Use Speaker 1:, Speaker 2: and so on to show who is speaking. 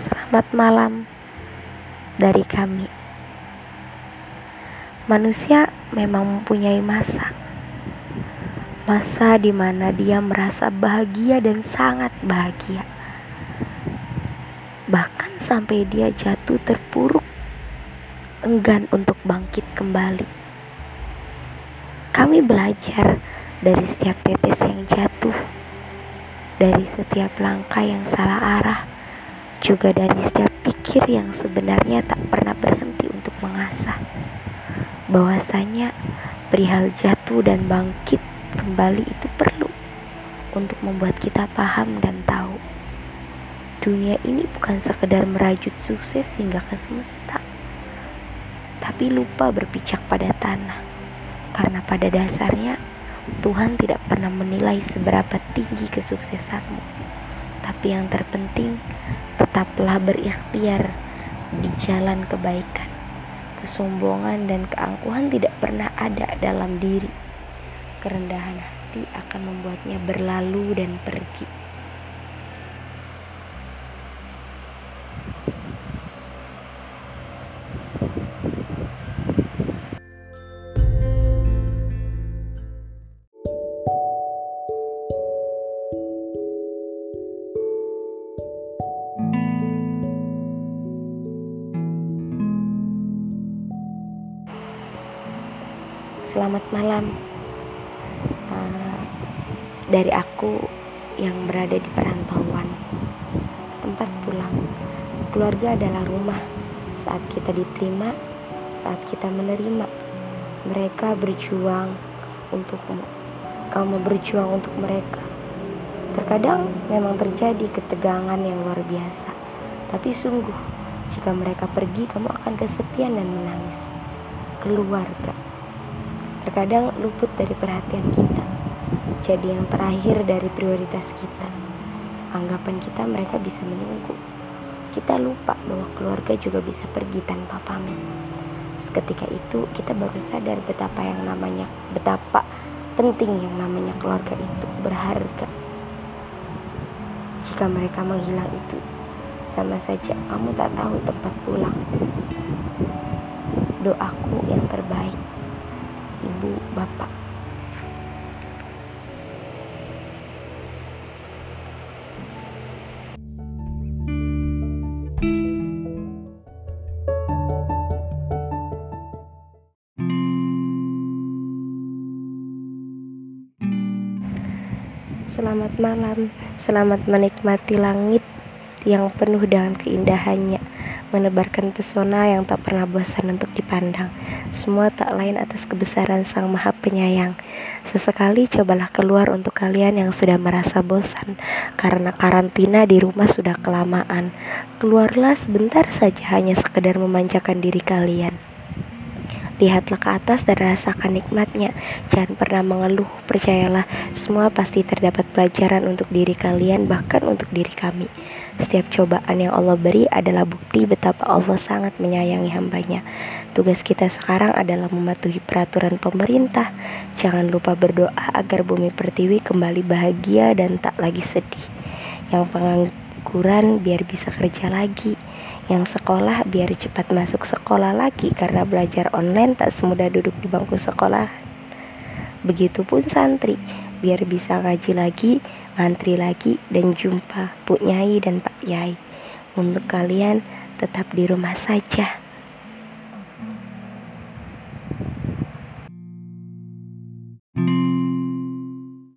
Speaker 1: Selamat malam dari kami. Manusia memang mempunyai masa. Masa di mana dia merasa bahagia dan sangat bahagia. Bahkan sampai dia jatuh terpuruk, enggan untuk bangkit kembali. Kami belajar dari setiap tetes yang jatuh, dari setiap langkah yang salah arah, juga dari setiap pikir yang sebenarnya tak pernah berhenti untuk mengasah. Bahwasanya perihal jatuh dan bangkit kembali itu perlu untuk membuat kita paham dan tahu. Dunia ini bukan sekedar merajut sukses hingga ke semesta, tapi lupa berpijak pada tanah. Karena pada dasarnya Tuhan tidak pernah menilai seberapa tinggi kesuksesanmu. Tapi yang terpenting, tetaplah berikhtiar di jalan kebaikan. Kesombongan dan keangkuhan tidak pernah ada dalam diri. Kerendahan hati akan membuatnya berlalu dan pergi. Selamat malam uh, dari aku yang berada di perantauan tempat pulang. Keluarga adalah rumah saat kita diterima, saat kita menerima. Mereka berjuang untukmu, kamu berjuang untuk mereka. Terkadang memang terjadi ketegangan yang luar biasa, tapi sungguh jika mereka pergi, kamu akan kesepian dan menangis. Keluarga terkadang luput dari perhatian kita. Jadi yang terakhir dari prioritas kita. Anggapan kita mereka bisa menunggu. Kita lupa bahwa keluarga juga bisa pergi tanpa pamit. Seketika itu kita baru sadar betapa yang namanya betapa penting yang namanya keluarga itu berharga. Jika mereka menghilang itu sama saja kamu tak tahu tempat pulang. Doaku yang terbaik ibu bapak. Selamat malam, selamat menikmati langit yang penuh dengan keindahannya menebarkan pesona yang tak pernah bosan untuk dipandang. Semua tak lain atas kebesaran Sang Maha Penyayang. Sesekali cobalah keluar untuk kalian yang sudah merasa bosan karena karantina di rumah sudah kelamaan. Keluarlah sebentar saja hanya sekedar memanjakan diri kalian. Lihatlah ke atas dan rasakan nikmatnya. Jangan pernah mengeluh, percayalah, semua pasti terdapat pelajaran untuk diri kalian, bahkan untuk diri kami. Setiap cobaan yang Allah beri adalah bukti betapa Allah sangat menyayangi hambanya. Tugas kita sekarang adalah mematuhi peraturan pemerintah. Jangan lupa berdoa agar bumi pertiwi kembali bahagia dan tak lagi sedih. Yang pengangguran biar bisa kerja lagi yang sekolah biar cepat masuk sekolah lagi karena belajar online tak semudah duduk di bangku sekolah. Begitupun santri, biar bisa ngaji lagi, antri lagi, dan jumpa Bu Nyai dan Pak Yai. Untuk kalian tetap di rumah saja.